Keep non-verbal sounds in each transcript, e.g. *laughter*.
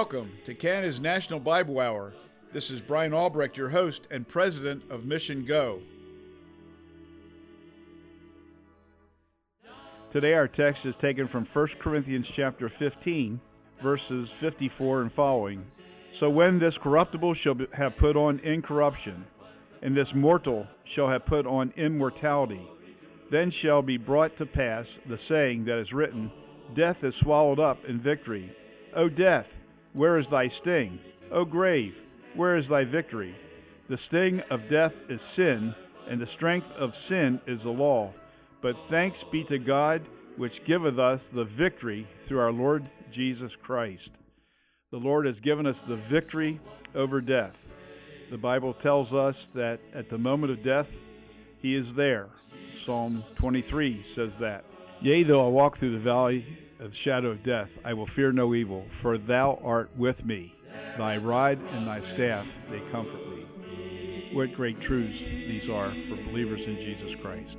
Welcome to Canada's National Bible Hour. This is Brian Albrecht, your host and president of Mission Go. Today our text is taken from 1 Corinthians chapter 15, verses 54 and following. So when this corruptible shall have put on incorruption, and this mortal shall have put on immortality, then shall be brought to pass the saying that is written, Death is swallowed up in victory. O death, where is thy sting? O grave, where is thy victory? The sting of death is sin, and the strength of sin is the law. But thanks be to God, which giveth us the victory through our Lord Jesus Christ. The Lord has given us the victory over death. The Bible tells us that at the moment of death, He is there. Psalm 23 says that. Yea, though I walk through the valley of the shadow of death, I will fear no evil, for thou art with me. Thy rod and thy staff, they comfort me. What great truths these are for believers in Jesus Christ.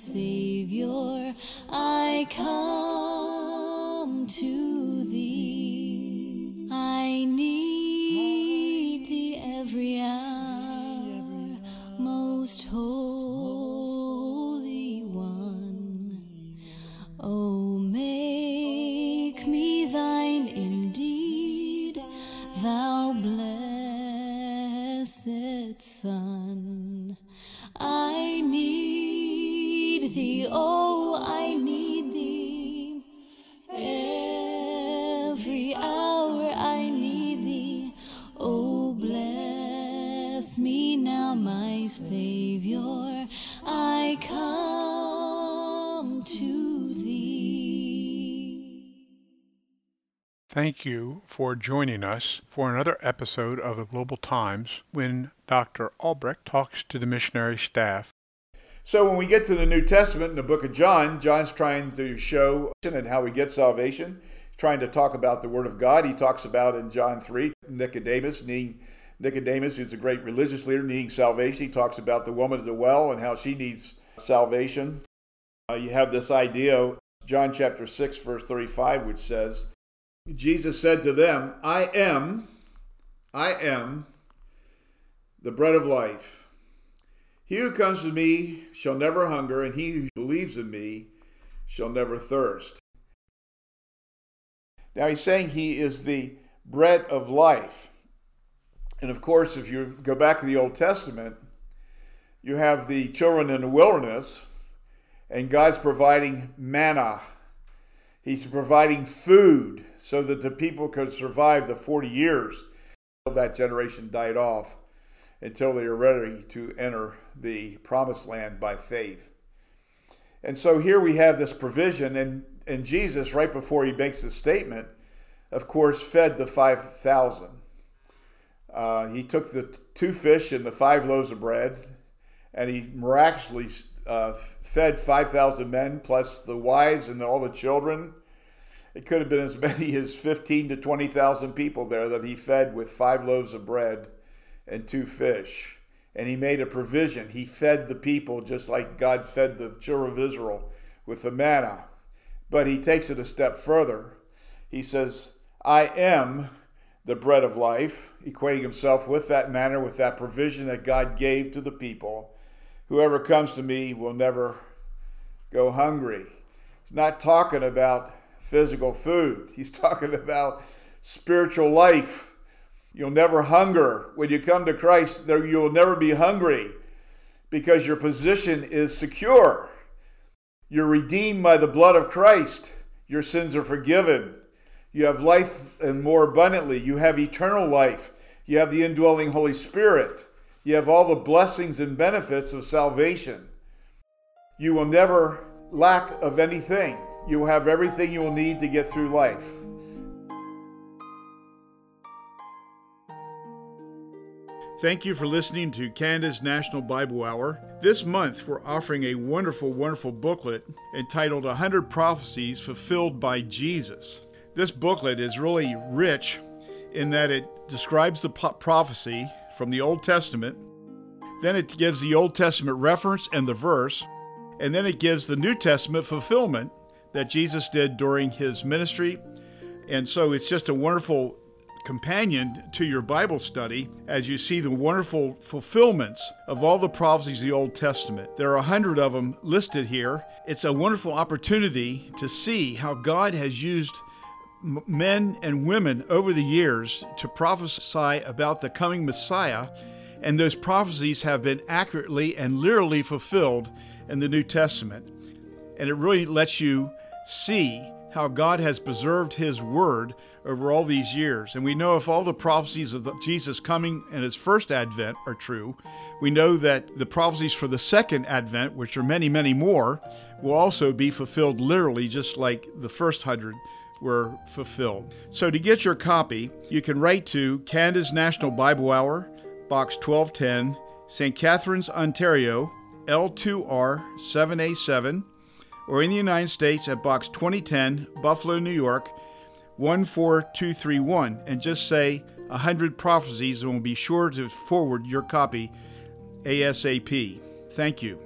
Savior. I come You for joining us for another episode of the Global Times when Dr. Albrecht talks to the missionary staff. So, when we get to the New Testament in the book of John, John's trying to show and how we get salvation, trying to talk about the Word of God. He talks about in John 3 Nicodemus needing Nicodemus, who's a great religious leader, needing salvation. He talks about the woman at the well and how she needs salvation. Uh, you have this idea, John chapter 6, verse 35, which says, Jesus said to them, I am, I am the bread of life. He who comes to me shall never hunger, and he who believes in me shall never thirst. Now he's saying he is the bread of life. And of course, if you go back to the Old Testament, you have the children in the wilderness, and God's providing manna. He's providing food so that the people could survive the 40 years until that generation died off until they are ready to enter the promised land by faith. And so here we have this provision, and, and Jesus, right before he makes the statement, of course, fed the 5,000. Uh, he took the two fish and the five loaves of bread, and he miraculously uh, fed 5,000 men, plus the wives and all the children. It could have been as *laughs* many as 15 to 20,000 people there that he fed with five loaves of bread and two fish. And he made a provision. He fed the people just like God fed the children of Israel with the manna. But he takes it a step further. He says, I am the bread of life, equating himself with that manna, with that provision that God gave to the people. Whoever comes to me will never go hungry. He's not talking about physical food, *laughs* he's talking about spiritual life. You'll never hunger. When you come to Christ, there you'll never be hungry because your position is secure. You're redeemed by the blood of Christ. Your sins are forgiven. You have life and more abundantly. You have eternal life. You have the indwelling Holy Spirit. You have all the blessings and benefits of salvation. You will never lack of anything. You will have everything you will need to get through life. Thank you for listening to Canada's National Bible Hour. This month, we're offering a wonderful, wonderful booklet entitled 100 Prophecies Fulfilled by Jesus. This booklet is really rich in that it describes the prophecy from the Old Testament, then it gives the Old Testament reference and the verse, and then it gives the New Testament fulfillment that Jesus did during his ministry. And so it's just a wonderful companion to your Bible study as you see the wonderful fulfillments of all the prophecies of the Old Testament. There are a hundred of them listed here. It's a wonderful opportunity to see how God has used men and women over the years to prophesy about the coming Messiah, and those prophecies have been accurately and literally fulfilled in the New Testament. And it really lets you see how God has preserved His Word over all these years. And we know if all the prophecies of Jesus coming and His first advent are true, we know that the prophecies for the second advent, which are many, many more, will also be fulfilled literally, just like the first hundred were fulfilled. So to get your copy, you can write to Canada's National Bible Hour, Box 1210, St. Catharines, Ontario, L2R 7A7 or in the United States at Box 2010, Buffalo, New York 14231, and just say 100 prophecies and we'll be sure to forward your copy ASAP. Thank you.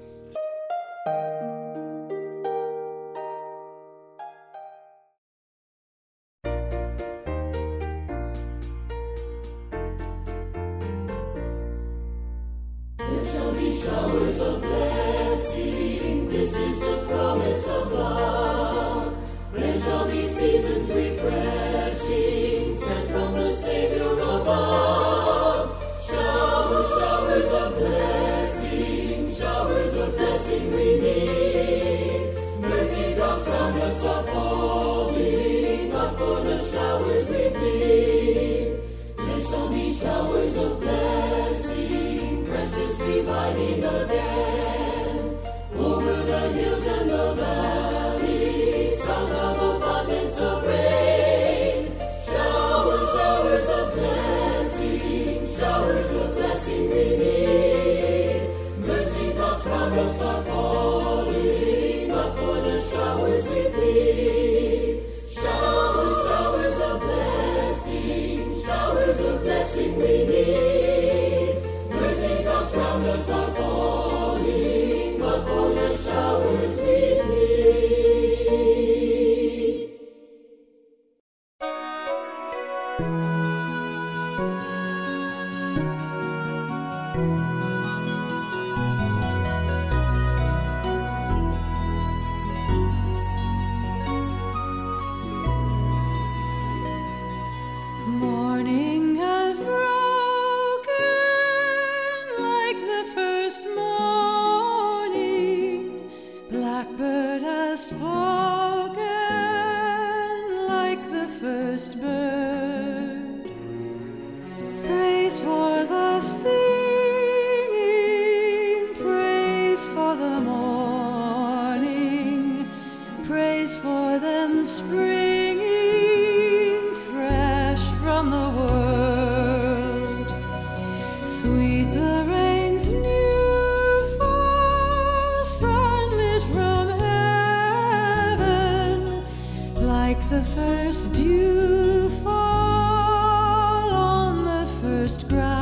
Like the first dew fall on the first grass.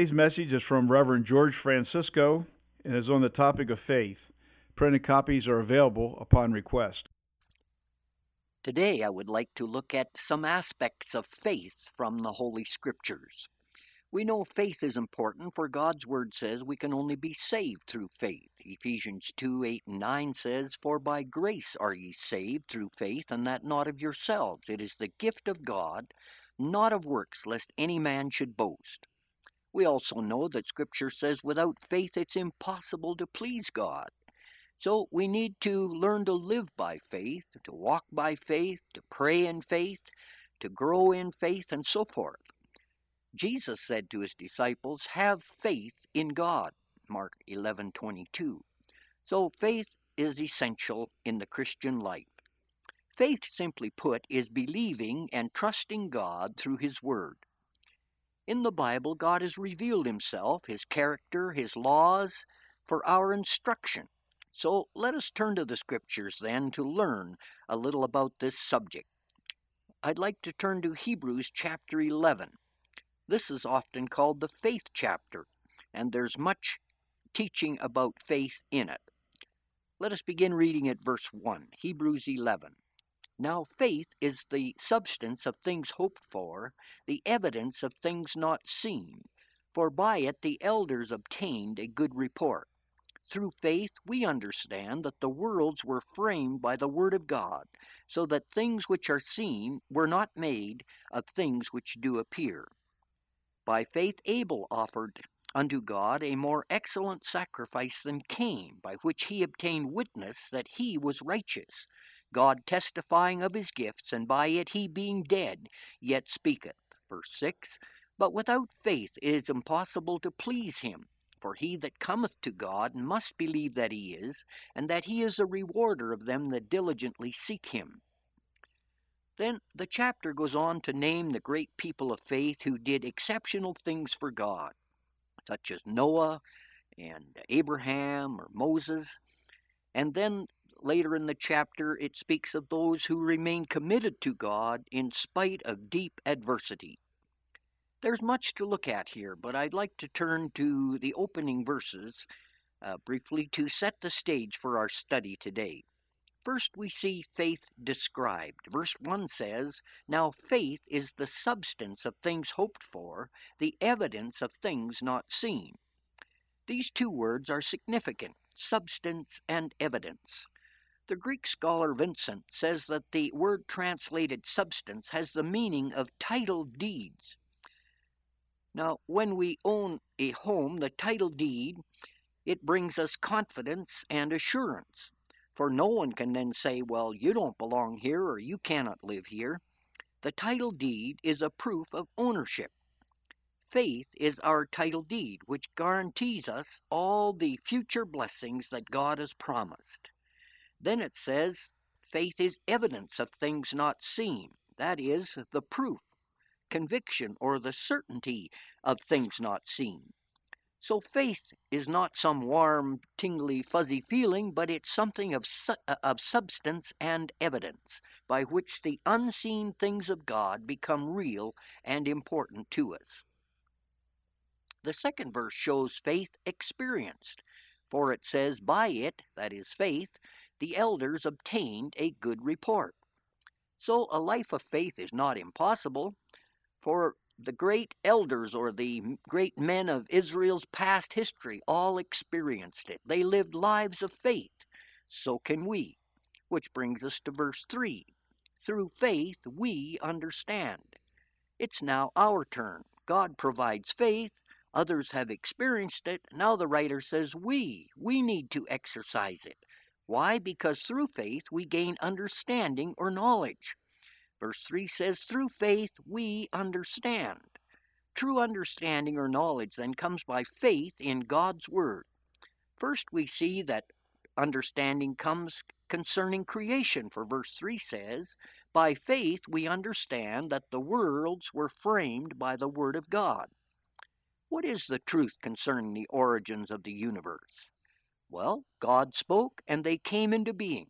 Today's message is from Reverend George Francisco and is on the topic of faith. Printed copies are available upon request. Today, I would like to look at some aspects of faith from the Holy Scriptures. We know faith is important, for God's Word says we can only be saved through faith. Ephesians 2 8 and 9 says, For by grace are ye saved through faith, and that not of yourselves. It is the gift of God, not of works, lest any man should boast. We also know that Scripture says without faith it's impossible to please God. So we need to learn to live by faith, to walk by faith, to pray in faith, to grow in faith, and so forth. Jesus said to his disciples, "Have faith in God." Mark 11:22. So faith is essential in the Christian life. Faith, simply put, is believing and trusting God through His Word. In the Bible, God has revealed Himself, His character, His laws, for our instruction. So let us turn to the Scriptures then to learn a little about this subject. I'd like to turn to Hebrews chapter 11. This is often called the faith chapter, and there's much teaching about faith in it. Let us begin reading at verse 1, Hebrews 11. Now, faith is the substance of things hoped for, the evidence of things not seen, for by it the elders obtained a good report. Through faith, we understand that the worlds were framed by the Word of God, so that things which are seen were not made of things which do appear. By faith, Abel offered unto God a more excellent sacrifice than Cain, by which he obtained witness that he was righteous, God testifying of his gifts, and by it he being dead yet speaketh. Verse 6 But without faith it is impossible to please him. For he that cometh to God must believe that he is, and that he is a rewarder of them that diligently seek him. Then the chapter goes on to name the great people of faith who did exceptional things for God, such as Noah and Abraham or Moses. And then later in the chapter, it speaks of those who remain committed to God in spite of deep adversity. There's much to look at here, but I'd like to turn to the opening verses uh, briefly to set the stage for our study today. First, we see faith described. Verse 1 says, Now faith is the substance of things hoped for, the evidence of things not seen. These two words are significant substance and evidence. The Greek scholar Vincent says that the word translated substance has the meaning of title deeds. Now, when we own a home, the title deed It brings us confidence and assurance, for no one can then say, Well, you don't belong here or you cannot live here. The title deed is a proof of ownership. Faith is our title deed, which guarantees us all the future blessings that God has promised. Then it says, faith is evidence of things not seen. That is, the proof, conviction, or the certainty of things not seen. So faith is not some warm, tingly, fuzzy feeling, but it's something of, su- uh, of substance and evidence by which the unseen things of God become real and important to us. The second verse shows faith experienced, for it says, By it, that is faith, the elders obtained a good report. So a life of faith is not impossible, for the great elders or the great men of Israel's past history all experienced it. They lived lives of faith. So can we. Which brings us to verse 3. Through faith we understand. It's now our turn. God provides faith. Others have experienced it. Now the writer says we. We need to exercise it. Why? Because through faith we gain understanding or knowledge. Verse 3 says, Through faith we understand. True understanding or knowledge then comes by faith in God's Word. First, we see that understanding comes concerning creation, for verse 3 says, By faith we understand that the worlds were framed by the Word of God. What is the truth concerning the origins of the universe? Well, God spoke and they came into being.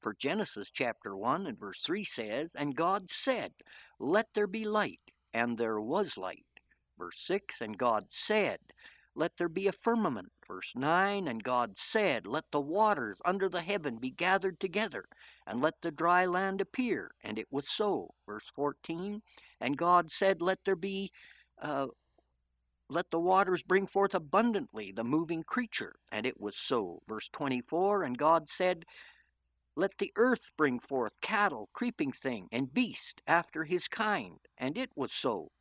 For Genesis chapter 1 and verse 3 says, And God said, Let there be light, and there was light. Verse 6, And God said, Let there be a firmament. Verse 9, And God said, Let the waters under the heaven be gathered together, and let the dry land appear. And it was so. Verse 14, And God said, Let there be uh, let the waters bring forth abundantly the moving creature. And it was so. Verse 24 And God said, Let the earth bring forth cattle, creeping thing, and beast after his kind. And it was so.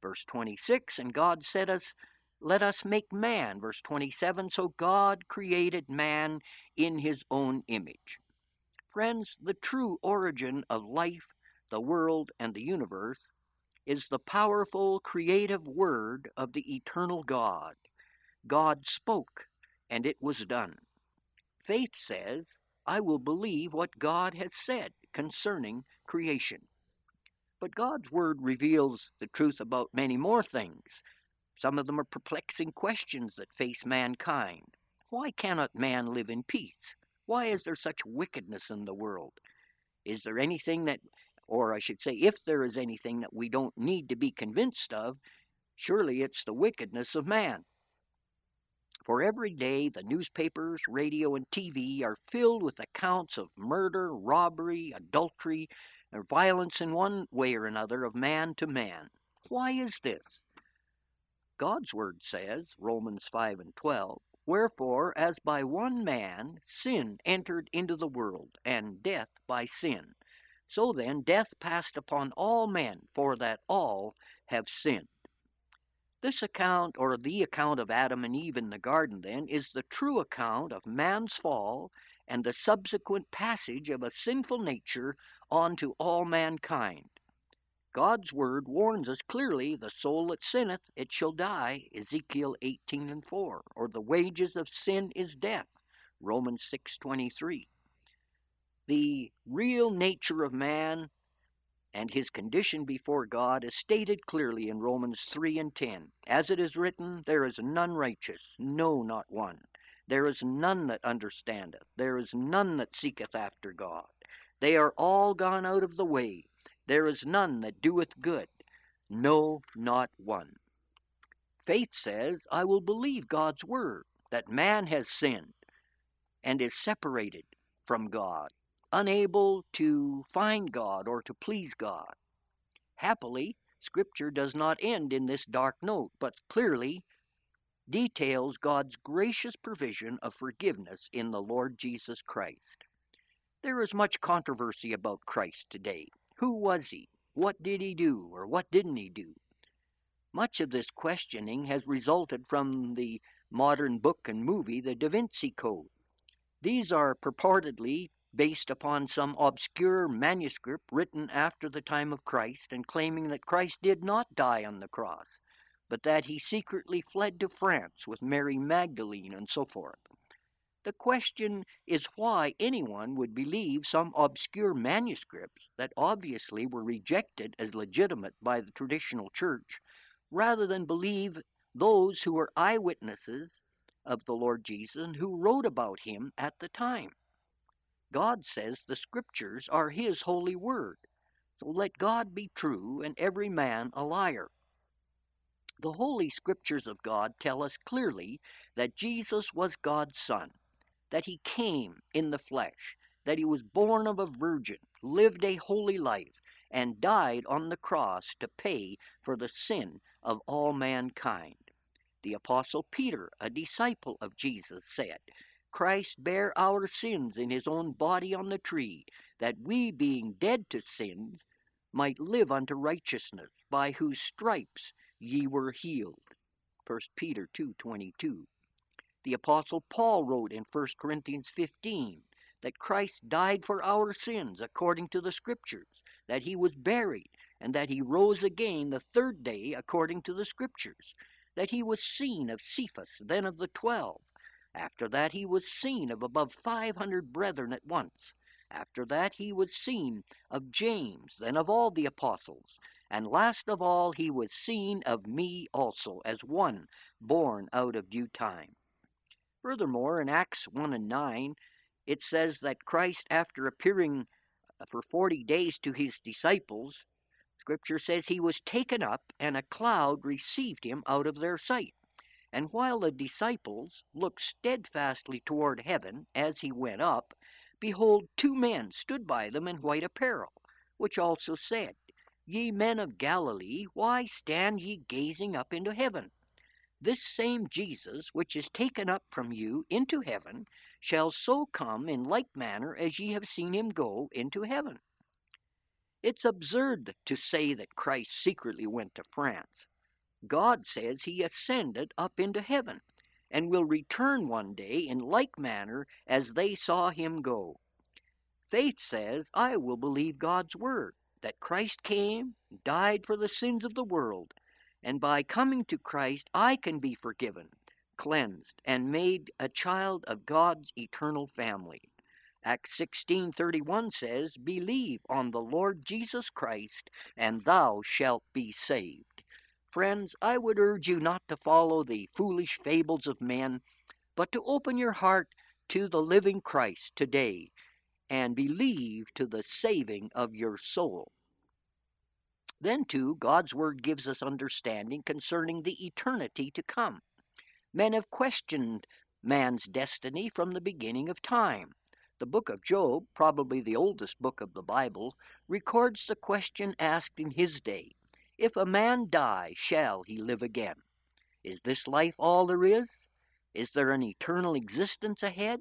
Verse 26 And God said us, Let us make man. Verse 27 So God created man in his own image. Friends, the true origin of life, the world, and the universe is the powerful creative word of the eternal God. God spoke, and it was done. Faith says, I will believe what God has said concerning creation. But God's word reveals the truth about many more things. Some of them are perplexing questions that face mankind. Why cannot man live in peace? Why is there such wickedness in the world? Is there anything that or I should say, if there is anything that we don't need to be convinced of, surely it's the wickedness of man. For every day, the newspapers, radio, and TV are filled with accounts of murder, robbery, adultery, or violence in one way or another of man to man. Why is this? God's word says, Romans 5 and 12, Wherefore, as by one man sin entered into the world, and death by sin. So then, death passed upon all men, for that all have sinned. This account, or the account of Adam and Eve in the garden, then, is the true account of man's fall and the subsequent passage of a sinful nature onto all mankind. God's word warns us clearly the soul that sinneth, it shall die, Ezekiel 18 and 4, or the wages of sin is death, Romans 6:23 the real nature of man and his condition before God is stated clearly in Romans 3 and 10. As it is written, There is none righteous, no, not one. There is none that understandeth, there is none that seeketh after God. They are all gone out of the way. There is none that doeth good, no, not one. Faith says, I will believe God's word, that man has sinned and is separated from God unable to find God or to please God. Happily, Scripture does not end in this dark note, but clearly details God's gracious provision of forgiveness in the Lord Jesus Christ. There is much controversy about Christ today. Who was he? What did he do, or what didn't he do? Much of this questioning has resulted from the modern book and movie, The Da Vinci Code. These are purportedly based upon some obscure manuscript written after the time of Christ and claiming that Christ did not die on the cross, but that he secretly fled to France with Mary Magdalene and so forth. The question is why anyone would believe some obscure manuscripts that obviously were rejected as legitimate by the traditional church, rather than believe those who were eyewitnesses of the Lord Jesus and who wrote about him at the time. God says the scriptures are his holy word. So let God be true and every man a liar. The holy scriptures of God tell us clearly that Jesus was God's Son, that he came in the flesh, that he was born of a virgin, lived a holy life, and died on the cross to pay for the sin of all mankind. The Apostle Peter, a disciple of Jesus, said, Christ bare our sins in his own body on the tree, that we, being dead to sins, might live unto righteousness, by whose stripes ye were healed. 1 Peter 2:22. The apostle Paul wrote in 1 Corinthians 15 that Christ died for our sins according to the scriptures, that he was buried, and that he rose again the third day according to the scriptures, that he was seen of Cephas, then of the twelve. After that he was seen of above five hundred brethren at once. After that he was seen of James, then of all the apostles. And last of all he was seen of me also, as one born out of due time. Furthermore, in Acts 1 and 9, it says that Christ, after appearing uh, for 40 days to his disciples, Scripture says he was taken up, and a cloud received him out of their sight. And while the disciples looked steadfastly toward heaven as he went up, behold, two men stood by them in white apparel, which also said, Ye men of Galilee, why stand ye gazing up into heaven? This same Jesus, which is taken up from you into heaven, shall so come in like manner as ye have seen him go into heaven. It's absurd to say that Christ secretly went to France. God says he ascended up into heaven and will return one day in like manner as they saw him go. Faith says, I will believe God's word, that Christ came, died for the sins of the world, and by coming to Christ I can be forgiven, cleansed, and made a child of God's eternal family. Acts 16:31 says, "Believe on the Lord Jesus Christ, and thou shalt be saved." Friends, I would urge you not to follow the foolish fables of men, but to open your heart to the living Christ today and believe to the saving of your soul. Then, too, God's Word gives us understanding concerning the eternity to come. Men have questioned man's destiny from the beginning of time. The book of Job, probably the oldest book of the Bible, records the question asked in his day If a man die, shall he live again? Is this life all there is? Is there an eternal existence ahead?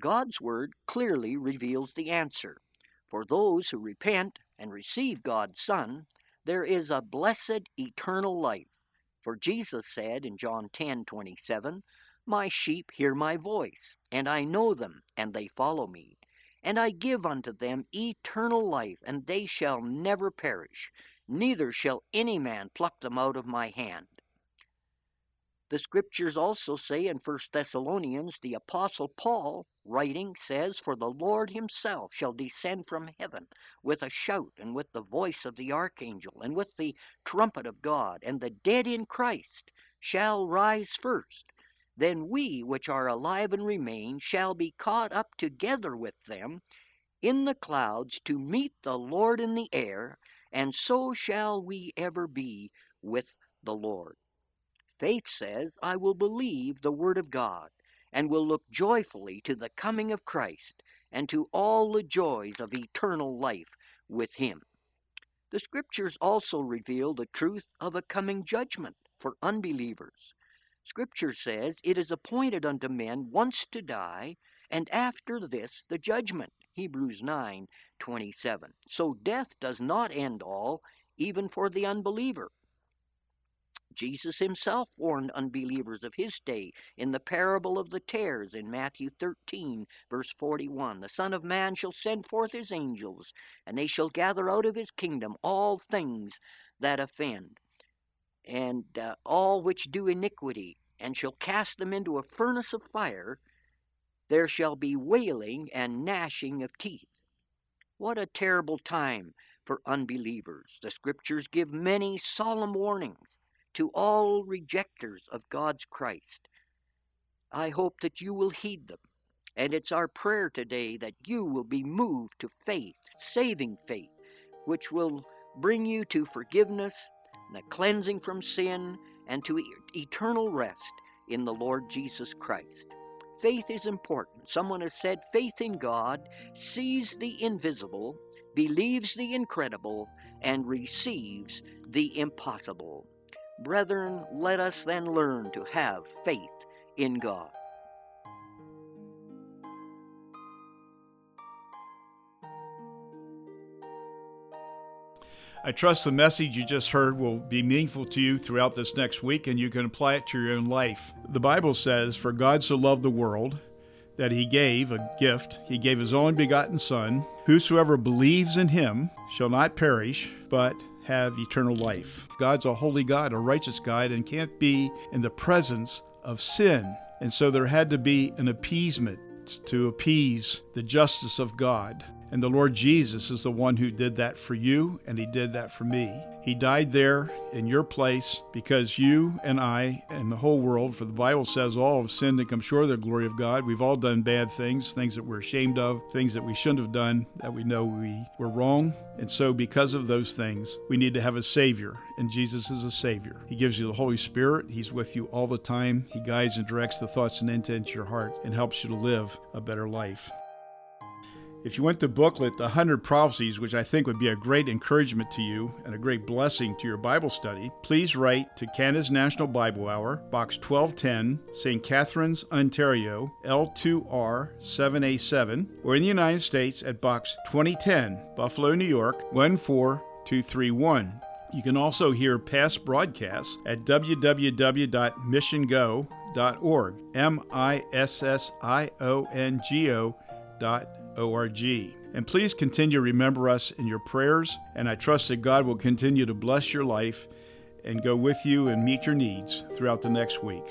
God's Word clearly reveals the answer. For those who repent and receive God's Son, there is a blessed eternal life. For Jesus said in John 10:27, "My sheep hear my voice, and I know them, and they follow me. And I give unto them eternal life, and they shall never perish, neither shall any man pluck them out of my hand." The scriptures also say in 1 Thessalonians, the Apostle Paul, writing, says, For the Lord himself shall descend from heaven with a shout, and with the voice of the archangel, and with the trumpet of God, and the dead in Christ shall rise first. Then we which are alive and remain shall be caught up together with them in the clouds to meet the Lord in the air, and so shall we ever be with the Lord. Faith says, I will believe the Word of God, and will look joyfully to the coming of Christ, and to all the joys of eternal life with Him. The Scriptures also reveal the truth of a coming judgment for unbelievers. Scripture says, It is appointed unto men once to die, and after this the judgment. Hebrews 9 27. So death does not end all, even for the unbeliever. Jesus himself warned unbelievers of his day in the parable of the tares in Matthew 13, verse 41. The Son of Man shall send forth his angels, and they shall gather out of his kingdom all things that offend, and uh, all which do iniquity, and shall cast them into a furnace of fire. There shall be wailing and gnashing of teeth. What a terrible time for unbelievers. The scriptures give many solemn warnings to all rejectors of God's Christ. I hope that you will heed them. And it's our prayer today that you will be moved to faith, saving faith, which will bring you to forgiveness, the cleansing from sin, and to eternal rest in the Lord Jesus Christ. Faith is important. Someone has said faith in God sees the invisible believes the incredible, and receives the impossible. Brethren, let us then learn to have faith in God. I trust the message you just heard will be meaningful to you throughout this next week and you can apply it to your own life. The Bible says, For God so loved the world that he gave a gift. He gave his only begotten Son. Whosoever believes in him shall not perish, but have eternal life. God's a holy God, a righteous God, and can't be in the presence of sin. And so there had to be an appeasement to appease the justice of God. And the Lord Jesus is the one who did that for you, and He did that for me. He died there in your place because you and I and the whole world, for the Bible says all have sinned and come short of the glory of God. We've all done bad things, things that we're ashamed of, things that we shouldn't have done, that we know we were wrong. And so, because of those things, we need to have a Savior, and Jesus is a Savior. He gives you the Holy Spirit, He's with you all the time. He guides and directs the thoughts and intents of your heart and helps you to live a better life. If you went to booklet, The 100 Prophecies, which I think would be a great encouragement to you and a great blessing to your Bible study, please write to Canada's National Bible Hour, Box 1210, St. Catharines, Ontario, L2R 7A7, or in the United States at Box 2010, Buffalo, New York 14231. You can also hear past broadcasts at www.missiongo.org, M I S S I O N G O dot org. And please continue to remember us in your prayers, and I trust that God will continue to bless your life and go with you and meet your needs throughout the next week.